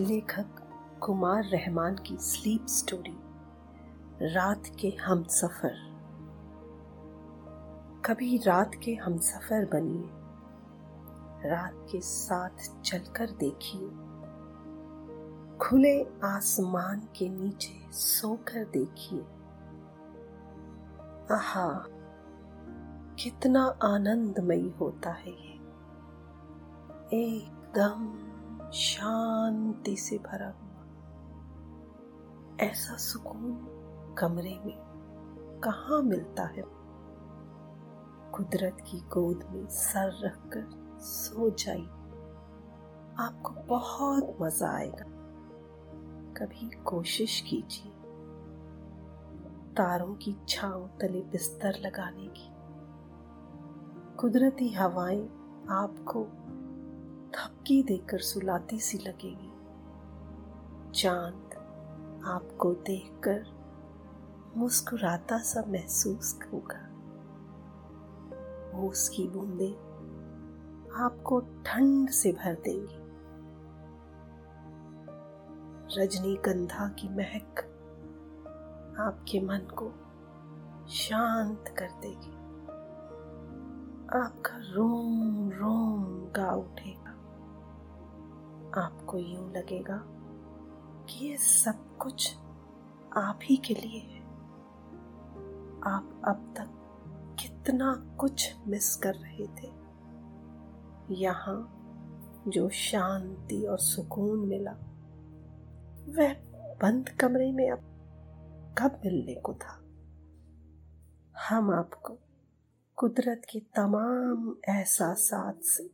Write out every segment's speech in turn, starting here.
लेखक कुमार रहमान की sleep story, रात के हम सफ़र। कभी रात के हम सफ़र बनिए, रात के साथ चलकर देखिए। खुले आसमान के नीचे सोकर देखिए। आहा, कितना आनंदमयी होता है ये। एकदम शांति से भरा हुआ। ऐसा सुकून कमरे में कहा मिलता है? कुदरत की गोद में सर रखकर सो जाइए। आपको बहुत मज़ा आएगा। कभी कोशिश कीजिए। तारों की छांव तले बिस्तर लगाने की। कुदरती हवाएँ आपको थपकी देकर सुलाती सी लगेगी। चाँद आपको देखकर मुस्कुराता सा महसूस होगा। उसकी बूंदे आपको ठंड से भर देंगी। रजनीगंधा की महक आपके मन को शांत कर देगी। आपका रोम रोम गा उठेगा। आपको यूँ लगेगा कि ये सब कुछ आप ही के लिए है। आप अब तक कितना कुछ मिस कर रहे थे। यहाँ जो शांति और सुकून मिला, वह बंद कमरे में अब कब मिलने को था? हम आपको कुदरत के तमाम एहसास से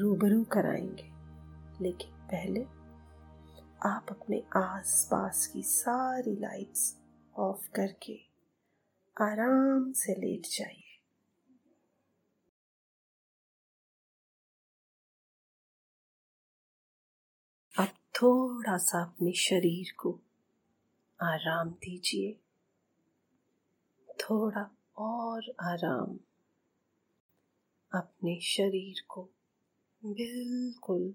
रूबरू कराएँगे। लेकिन पहले आप अपने आसपास की सारी लाइट्स ऑफ़ करके आराम से लेट जाइए। अब थोड़ा सा अपने शरीर को आराम दीजिए। थोड़ा और आराम अपने शरीर को बिल्कुल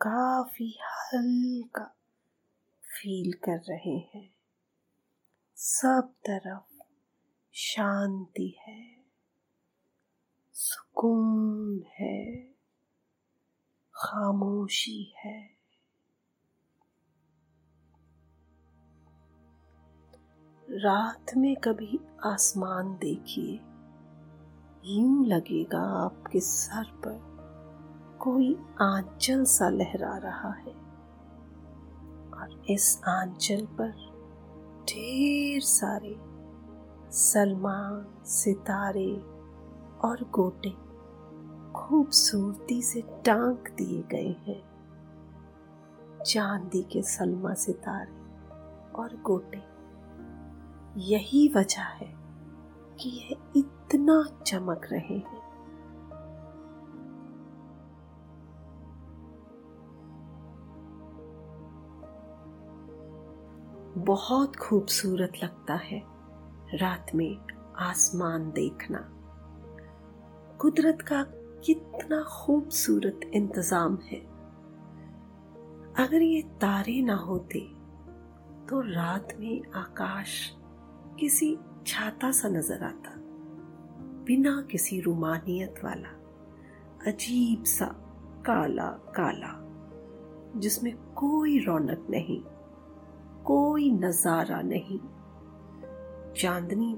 काफ़ी हल्का फील कर रहे हैं। सब तरफ़ शांति है, सुकून है, खामोशी है। रात में कभी आसमान देखिए, यूँ लगेगा आपके सर पर। कोई आंचल सा लहरा रहा है। और इस आंचल पर ढेर सारे सलमान, सितारे और गोटे खूबसूरती से टांग दिए गए हैं। चांदी के सलमा, सितारे और गोटे। यही वजह है कि यह इतना चमक रहे हैं। बहुत खूबसूरत लगता है रात में आसमान देखना। कुदरत का कितना खूबसूरत इंतज़ाम है। अगर ये तारे ना होते तो रात में आकाश किसी छाता सा नज़र आता, बिना किसी रुमानियत वाला, अजीब सा, काला काला, जिसमें कोई रौनक नहीं। कोई नज़ारा नहीं। चांदनी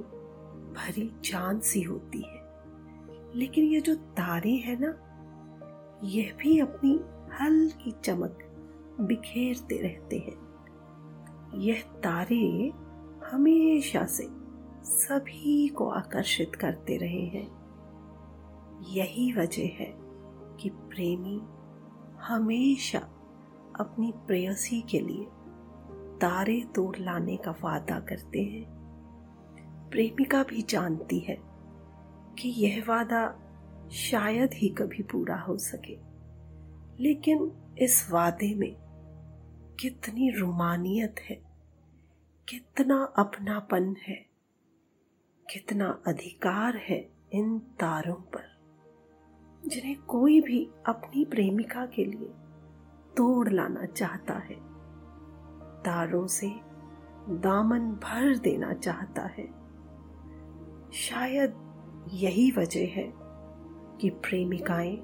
भरी चाँद सी होती है। लेकिन ये जो तारे हैं ना, यह भी अपनी हल्की चमक बिखेरते रहते हैं। यह तारे हमेशा से सभी को आकर्षित करते रहे हैं। यही वजह है कि प्रेमी हमेशा अपनी प्रेयसी के लिए तारे तोड़ लाने का वादा करते हैं। प्रेमिका भी जानती है कि यह वादा शायद ही कभी पूरा हो सके। लेकिन इस वादे में कितनी रोमानियत है, कितना अपनापन है, कितना अधिकार है इन तारों पर, जिन्हें कोई भी अपनी प्रेमिका के लिए तोड़ लाना चाहता है। तारों से दामन भर देना चाहता है। शायद यही वजह है कि प्रेमिकाएँ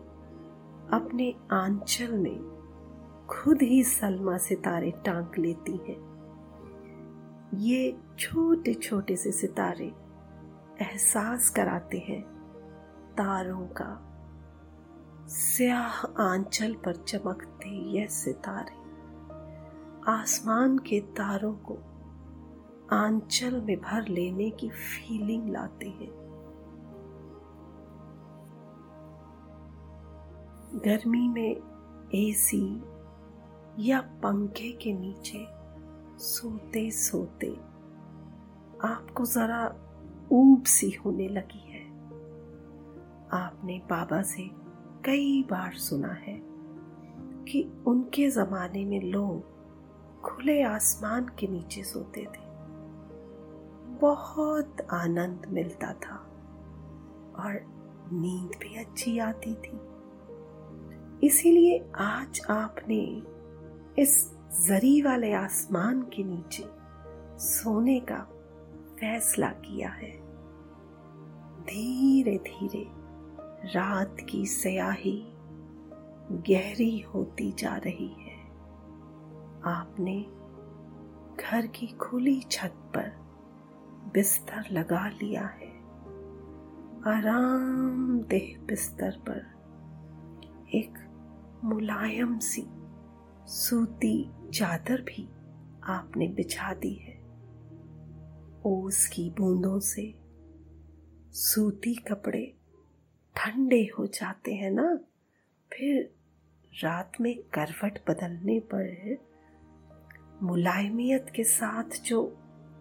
अपने आंचल में खुद ही सलमा सितारे टांग लेती हैं। ये छोटे छोटे से सितारे एहसास कराते हैं तारों का। स्याह आंचल पर चमकते ये सितारे। आसमान के तारों को आंचल में भर लेने की फीलिंग लाते हैं। गर्मी में एसी या पंखे के नीचे सोते सोते आपको जरा ऊब सी होने लगी है। आपने बाबा से कई बार सुना है कि उनके जमाने में लोग खुले आसमान के नीचे सोते थे। बहुत आनंद मिलता था और नींद भी अच्छी आती थी। इसीलिए आज आपने इस जरी वाले आसमान के नीचे सोने का फैसला किया है। धीरे धीरे रात की स्याही गहरी होती जा रही है। आपने घर की खुली छत पर बिस्तर लगा लिया है। आराम देह बिस्तर पर एक मुलायम सी सूती चादर भी आपने बिछा दी है। ओस की बूंदों से सूती कपड़े ठंडे हो जाते हैं ना। फिर रात में करवट बदलने पर मुलायमियत के साथ जो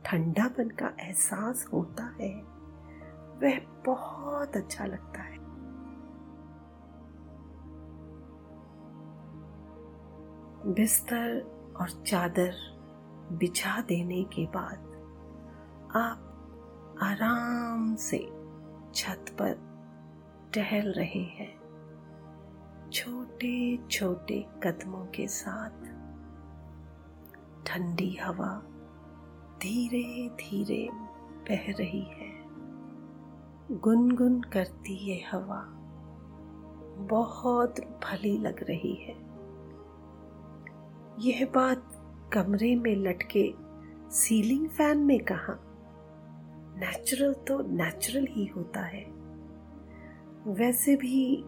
ठंडापन का एहसास होता है, वह बहुत अच्छा लगता है। बिस्तर और चादर बिछा देने के बाद आप आराम से छत पर टहल रहे हैं। छोटे छोटे कदमों के साथ ठंडी हवा धीरे धीरे बह रही है। गुनगुन करती ये हवा। बहुत भली लग रही है। यह बात कमरे में लटके सीलिंग फ़ैन में कहा। नेचुरल तो नेचुरल ही होता है। वैसे भी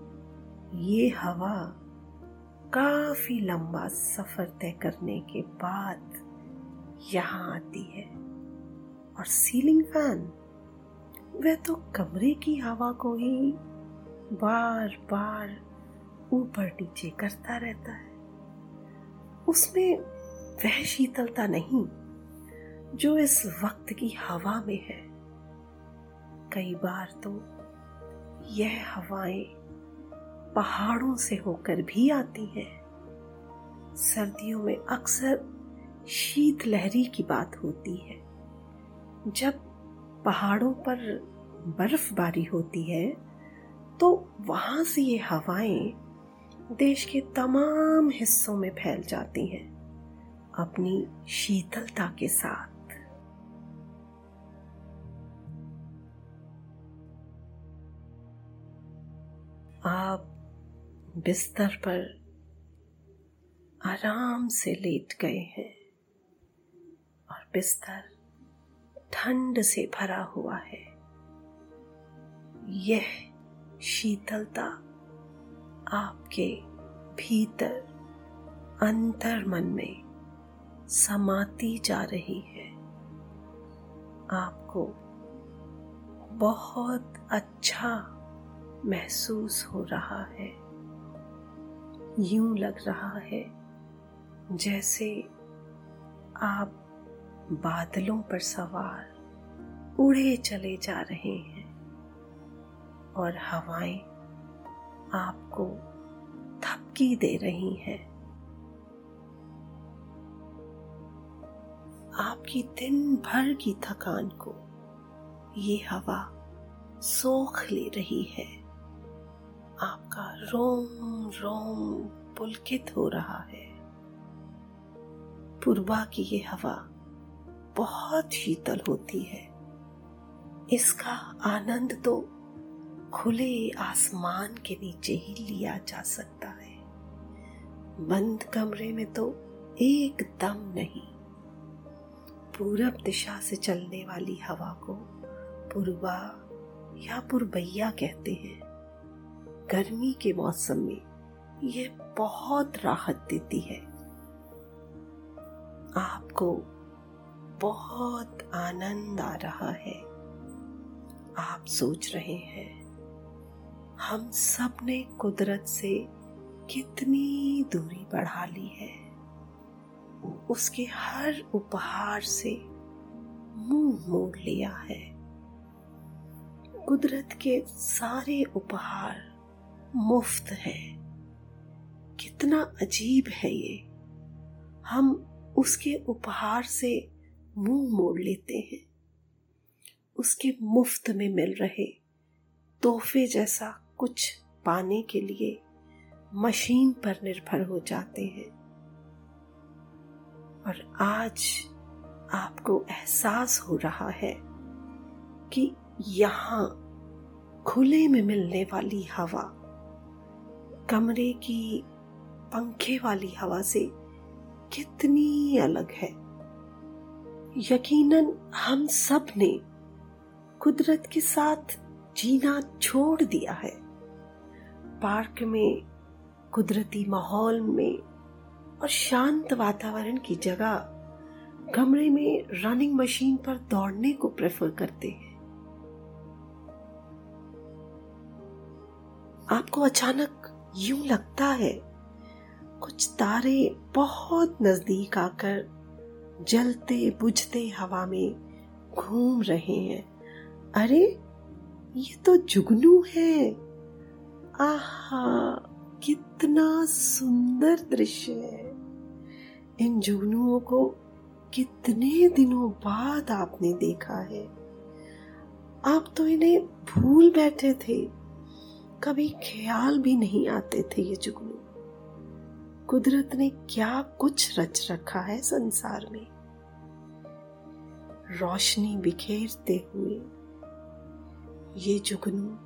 ये हवा काफ़ी लंबा सफ़र तय करने के बाद यहाँ आती है। और सीलिंग फ़ैन वह तो कमरे की हवा को ही बार बार ऊपर नीचे करता रहता है। उसमें वह शीतलता नहीं, जो इस वक्त की हवा में है। कई बार तो यह हवाएँ पहाड़ों से होकर भी आती है। सर्दियों में अक्सर शीत लहरी की बात होती है। जब पहाड़ों पर बर्फबारी होती है तो वहाँ से ये हवाएँ देश के तमाम हिस्सों में फैल जाती हैं, अपनी शीतलता के साथ। आप बिस्तर पर आराम से लेट गए हैं और बिस्तर ठंड से भरा हुआ है। यह शीतलता आपके भीतर अंतर मन में समाती जा रही है। आपको बहुत अच्छा महसूस हो रहा है। यूँ लग रहा है जैसे आप बादलों पर सवार उड़े चले जा रहे हैं और हवाएँ आपको थपकी दे रही हैं। आपकी दिन भर की थकान को ये हवा सोख ले रही है। आपका रोम रोम पुलकित हो रहा है। पूर्वा की ये हवा बहुत शीतल होती है। इसका आनंद तो खुले आसमान के नीचे ही लिया जा सकता है। बंद कमरे में तो एकदम नहीं। पूरब दिशा से चलने वाली हवा को पूर्वा या पुरबैया कहते हैं। गर्मी के मौसम में ये बहुत राहत देती है। आपको बहुत आनंद आ रहा है। आप सोच रहे हैं, हम सबने कुदरत से कितनी दूरी बढ़ा ली है। उसके हर उपहार से मुँह मोड़ लिया है। कुदरत के सारे उपहार मुफ़्त है। कितना अजीब है ये। हम उसके उपहार से मुँह मोड़ लेते हैं। उसके मुफ़्त में मिल रहे तोहफे जैसा कुछ पाने के लिए मशीन पर निर्भर हो जाते हैं। और आज आपको एहसास हो रहा है कि यहाँ खुले में मिलने वाली हवा कमरे की पंखे वाली हवा से कितनी अलग है। यकीनन हम सबने कुदरत के साथ जीना छोड़ दिया है। पार्क में, कुदरती माहौल में और शांत वातावरण की जगह कमरे में रनिंग मशीन पर दौड़ने को प्रेफर करते हैं। आपको अचानक यूँ लगता है, कुछ तारे बहुत नज़दीक आकर जलते बुझते हवा में घूम रहे हैं। अरे, ये तो जुगनू है। आहा, कितना सुंदर दृश्य है। इन जुगनुओं को कितने दिनों बाद आपने देखा है। आप तो इन्हें भूल बैठे थे। कभी ख्याल भी नहीं आते थे ये जुगनू। कुदरत ने क्या कुछ रच रखा है संसार में? रोशनी बिखेरते हुए ये जुगनू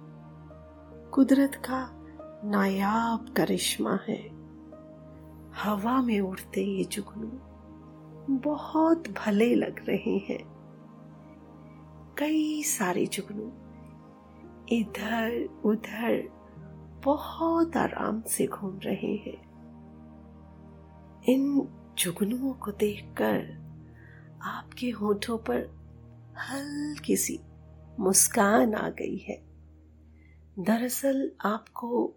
कुदरत का नायाब करिश्मा है। हवा में उड़ते ये जुगनू बहुत भले लग रहे हैं। कई सारे जुगनू इधर उधर बहुत आराम से घूम रहे हैं। इन जुगनुओं को देखकर आपके होठों पर हल्की सी मुस्कान आ गई है। दरअसल आपको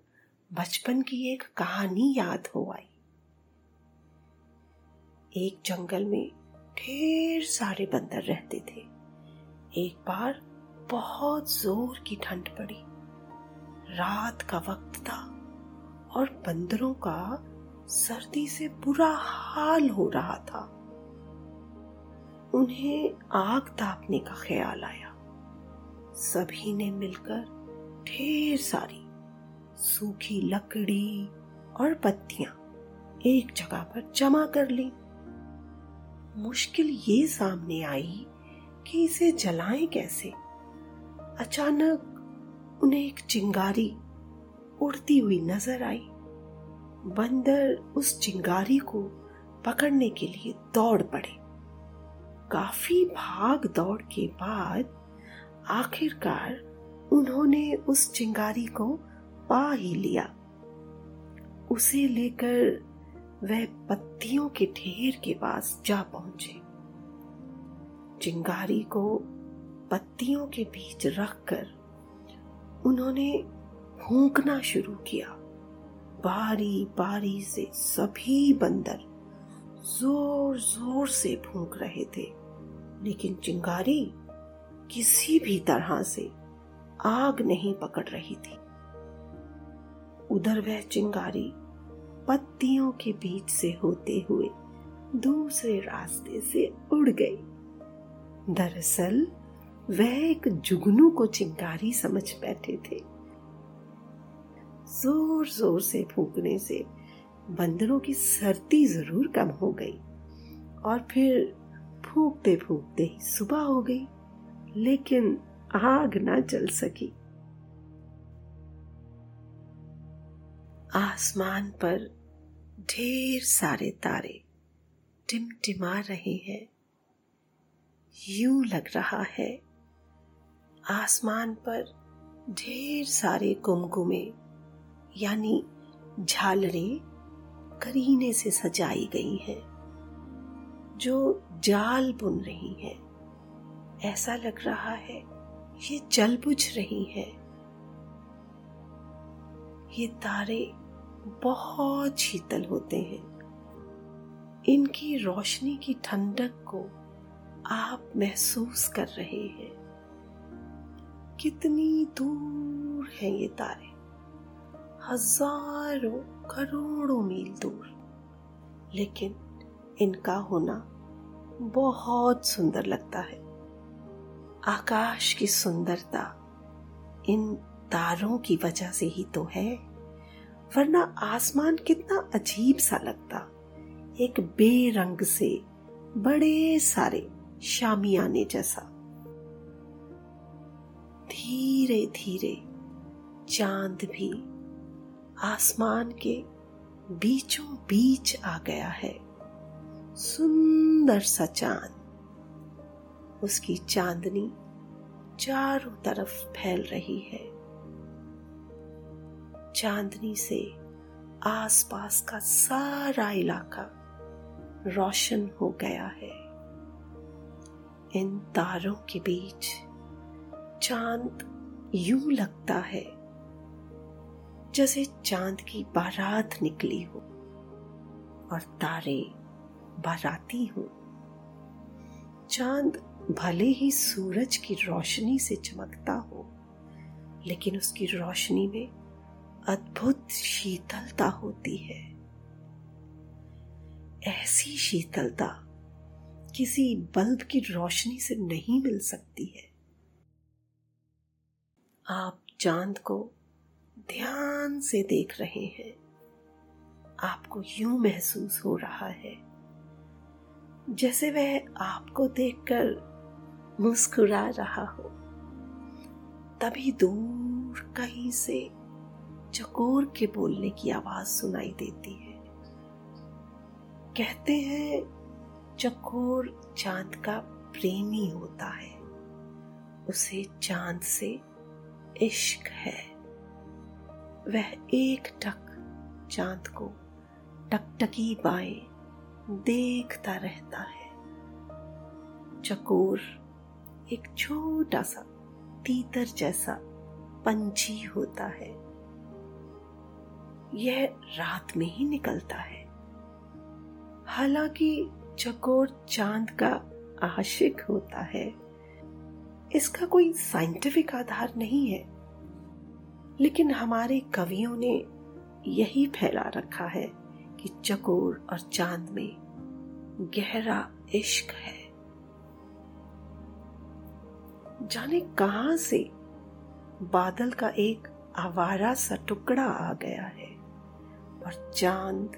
बचपन की एक कहानी याद हो आई। एक जंगल में ढेर सारे बंदर रहते थे। एक बार बहुत ज़ोर की ठंड पड़ी। रात का वक्त था और बंदरों का सर्दी से बुरा हाल हो रहा था। उन्हें आग तापने का ख्याल आया। सभी ने मिलकर ढेर सारी सूखी लकड़ी और पत्तियाँ एक जगह पर जमा कर ली। मुश्किल ये सामने आई कि इसे जलाएँ कैसे? अचानक उन्हें एक चिंगारी उड़ती हुई नज़र आई। बंदर उस चिंगारी को पकड़ने के लिए दौड़ पड़े। काफ़ी भाग दौड़ के बाद आखिरकार उन्होंने उस चिंगारी को पा ही लिया। उसे लेकर वह पत्तियों के ढेर के पास जा पहुँचे। चिंगारी को पत्तियों के बीच रखकर उन्होंने फूंकना शुरू किया। बारी बारी से सभी बंदर ज़ोर ज़ोर से फूंक रहे थे। लेकिन चिंगारी किसी भी तरह से आग नहीं पकड़ रही थी। उधर वह चिंगारी पत्तियों के बीच से होते हुए दूसरे रास्ते से उड़ गई। दरअसल वह एक जुगनू को चिंगारी समझ बैठे थे। ज़ोर ज़ोर से फूकने से बंदरों की सर्दी ज़रूर कम हो गई और फिर फूकते फूकते ही सुबह हो गई, लेकिन आग ना जल सकी। आसमान पर ढेर सारे तारे टिमटिमा रहे हैं। यूँ लग रहा है आसमान पर ढेर सारे कुमकुमे, यानी झालरें करीने से सजाई गई हैं, जो जाल बुन रही हैं। ऐसा लग रहा है ये जल बुझ रही हैं। ये तारे बहुत शीतल होते हैं। इनकी रोशनी की ठंडक को आप महसूस कर रहे हैं। कितनी दूर है ये तारे? हज़ारों करोड़ों मील दूर। लेकिन इनका होना बहुत सुंदर लगता है। आकाश की सुंदरता इन तारों की वजह से ही तो है, वरना आसमान कितना अजीब सा लगता। एक बेरंग से बड़े सारे शामियाने जैसा। धीरे धीरे चाँद भी आसमान के बीचों बीच आ गया है। सुंदर सा चाँद। उसकी चांदनी चारों तरफ़ फैल रही है। चांदनी से आसपास का सारा इलाका रोशन हो गया है। इन तारों के बीच चाँद यूँ लगता है, जैसे चाँद की बारात निकली हो और तारे बाराती हो। चाँद भले ही सूरज की रोशनी से चमकता हो, लेकिन उसकी रोशनी में अद्भुत शीतलता होती है। ऐसी शीतलता किसी बल्ब की रोशनी से नहीं मिल सकती है। आप चाँद को ध्यान से देख रहे हैं। आपको यूँ महसूस हो रहा है, जैसे वह आपको देखकर मुस्कुरा रहा हो। तभी दूर कहीं से चकोर के बोलने की आवाज़ सुनाई देती है। कहते हैं, चकोर चाँद का प्रेमी होता है। उसे चाँद से इश्क है। वह एक टक चाँद को टकटकी बाएँ देखता रहता है। चकोर एक छोटा सा तीतर जैसा पंछी होता है। यह रात में ही निकलता है। हालाँकि चकोर चाँद का आशिक होता है। इसका कोई साइंटिफिक आधार नहीं है। लेकिन हमारे कवियों ने यही फैला रखा है कि चकोर और चाँद में गहरा इश्क है। जाने कहाँ से बादल का एक आवारा सा टुकड़ा आ गया है और चाँद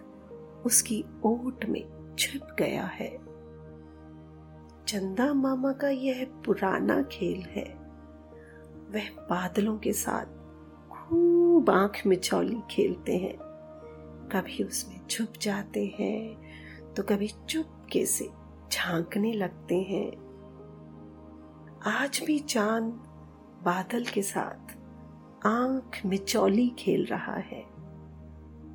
उसकी ओट में छिप गया है। चंदा मामा का यह पुराना खेल है। वह बादलों के साथ खूब आँख मिचौली खेलते हैं। कभी उसमें छुप जाते हैं तो कभी चुपके से झांकने लगते हैं। आज भी चाँद बादल के साथ आँख मिचौली खेल रहा है।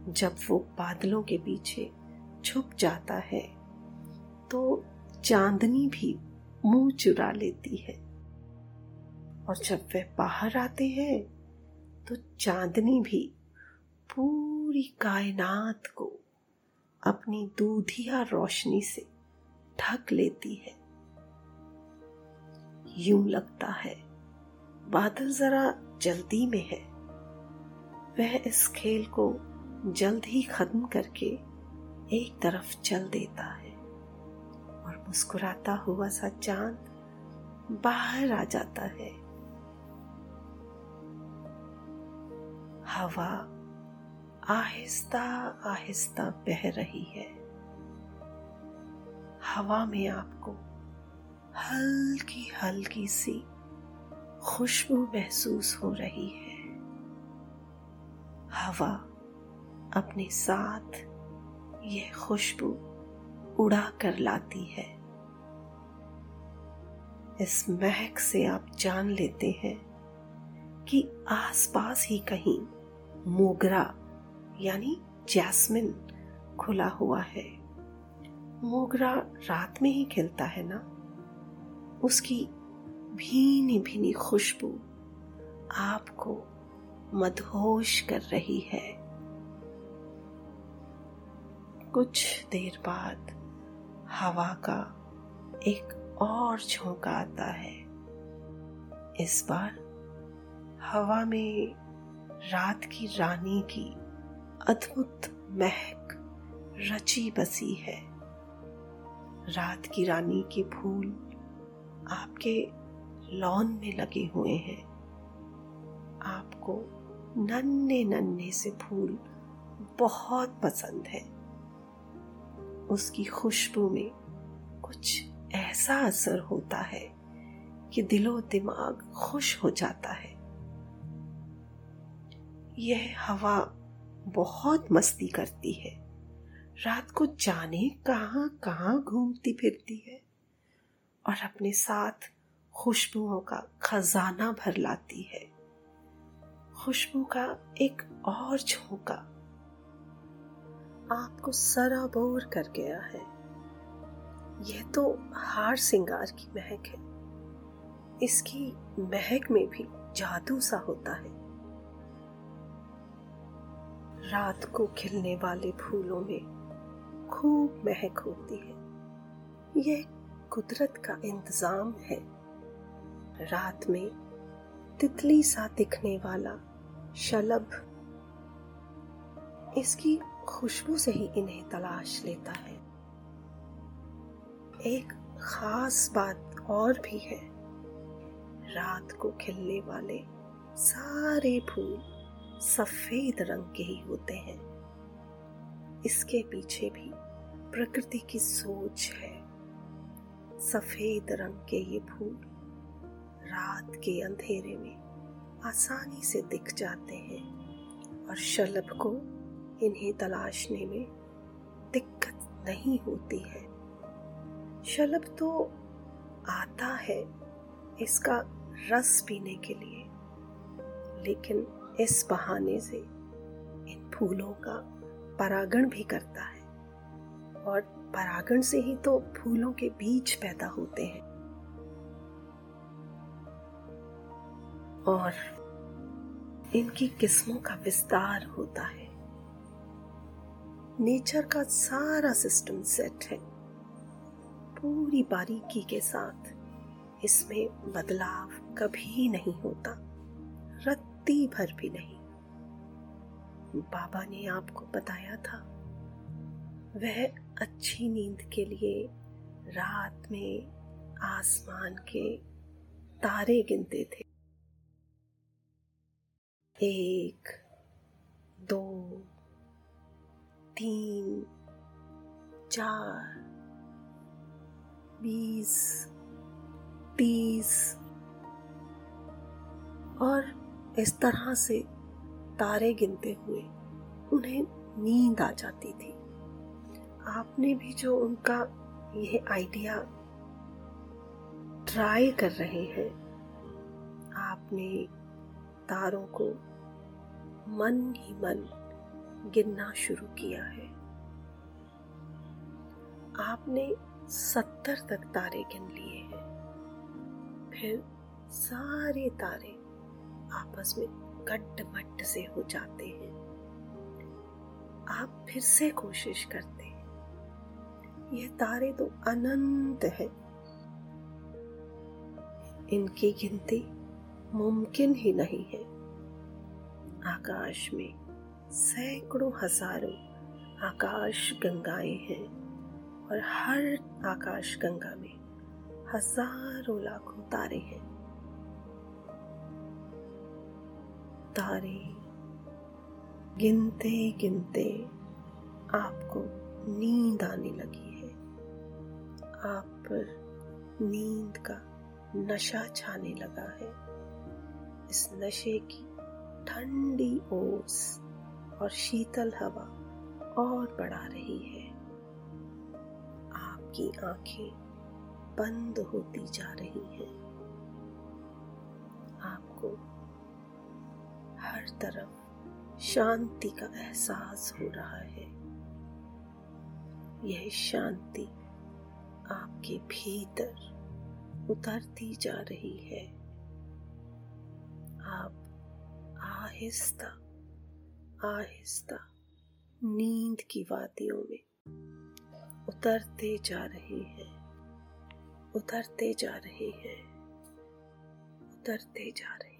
जब वो बादलों के पीछे छुप जाता है तो चांदनी भी मुँह चुरा लेती है। और जब वह बाहर आते हैं तो चांदनी भी पूरी कायनात को अपनी दूधिया रोशनी से ढक लेती है। यूँ लगता है, बादल जरा जल्दी में है। वह इस खेल को जल्द ही खत्म करके एक तरफ़ चल देता है। मुस्कुराता हुआ सा चाँद बाहर आ जाता है। हवा आहिस्ता आहिस्ता बह रही है। हवा में आपको हल्की हल्की सी खुशबू महसूस हो रही है। हवा अपने साथ यह खुशबू उड़ा कर लाती है। इस महक से आप जान लेते हैं कि आसपास ही कहीं मोगरा, यानी जैस्मिन खुला हुआ है। मोगरा रात में ही खिलता है ना? उसकी भीनी भीनी खुशबू आपको मदहोश कर रही है। कुछ देर बाद हवा का एक और झोंका आता है। इस बार हवा में रात की रानी की अद्भुत महक रची बसी है। रात की रानी के फूल आपके लॉन में लगे हुए हैं। आपको नन्हे नन्हे से फूल बहुत पसंद है। उसकी खुशबू में कुछ ऐसा असर होता है कि दिलो दिमाग खुश हो जाता है। यह हवा बहुत मस्ती करती है। रात को जाने कहाँ कहाँ घूमती फिरती है और अपने साथ खुशबुओं का खजाना भर लाती है। खुशबू का एक और झोंका आपको सराबोर कर गया है। यह तो हार सिंगार की महक है। इसकी महक में भी जादू सा होता है। रात को खिलने वाले फूलों में खूब महक होती है। यह कुदरत का इंतज़ाम है। रात में तितली सा दिखने वाला शलभ इसकी खुशबू से ही इन्हें तलाश लेता है। एक खास बात और भी है। रात को खिलने वाले सारे फूल सफ़ेद रंग के ही होते हैं। इसके पीछे भी प्रकृति की सोच है। सफ़ेद रंग के ये फूल रात के अंधेरे में आसानी से दिख जाते हैं और शलभ को इन्हें तलाशने में दिक्कत नहीं होती है। शलभ तो आता है इसका रस पीने के लिए, लेकिन इस बहाने से इन फूलों का परागण भी करता है। और परागण से ही तो फूलों के बीज पैदा होते हैं। और इनकी किस्मों का विस्तार होता है। नेचर का सारा सिस्टम सेट है। पूरी बारीकी के साथ। इसमें बदलाव कभी नहीं होता, रत्ती भर भी नहीं। बाबा ने आपको बताया था, वह अच्छी नींद के लिए रात में आसमान के तारे गिनते थे। एक, दो, तीन, चार बीस तीस और इस तरह से तारे गिनते हुए उन्हें नींद आ जाती थी। आपने भी जो उनका यह आइडिया ट्राई कर रहे हैं, आपने तारों को मन ही मन गिनना शुरू किया है। आपने सत्तर तक तारे गिन लिए हैं। फिर सारे तारे आपस में गड्ढ मट्ट से हो जाते हैं। आप फिर से कोशिश करते हैं। यह तारे तो अनंत है। इनकी गिनती मुमकिन ही नहीं है। आकाश में सैकड़ों हज़ारों आकाश गंगाएँ हैं। और हर आकाश गंगा में हज़ारों लाखों तारे हैं। तारे गिनते गिनते आपको नींद आने लगी है। आप पर नींद का नशा छाने लगा है। इस नशे की ठंडी ओस और शीतल हवा और बढ़ा रही है। आपकी आँखें बंद होती जा रही हैं। आपको हर तरफ़ शांति का एहसास हो रहा है। यह शांति आपके भीतर उतरती जा रही है। आप आहिस्ता आहिस्ता नींद की वादियों में उतरते जा रही है। उतरते जा रही है। उतरते जा रही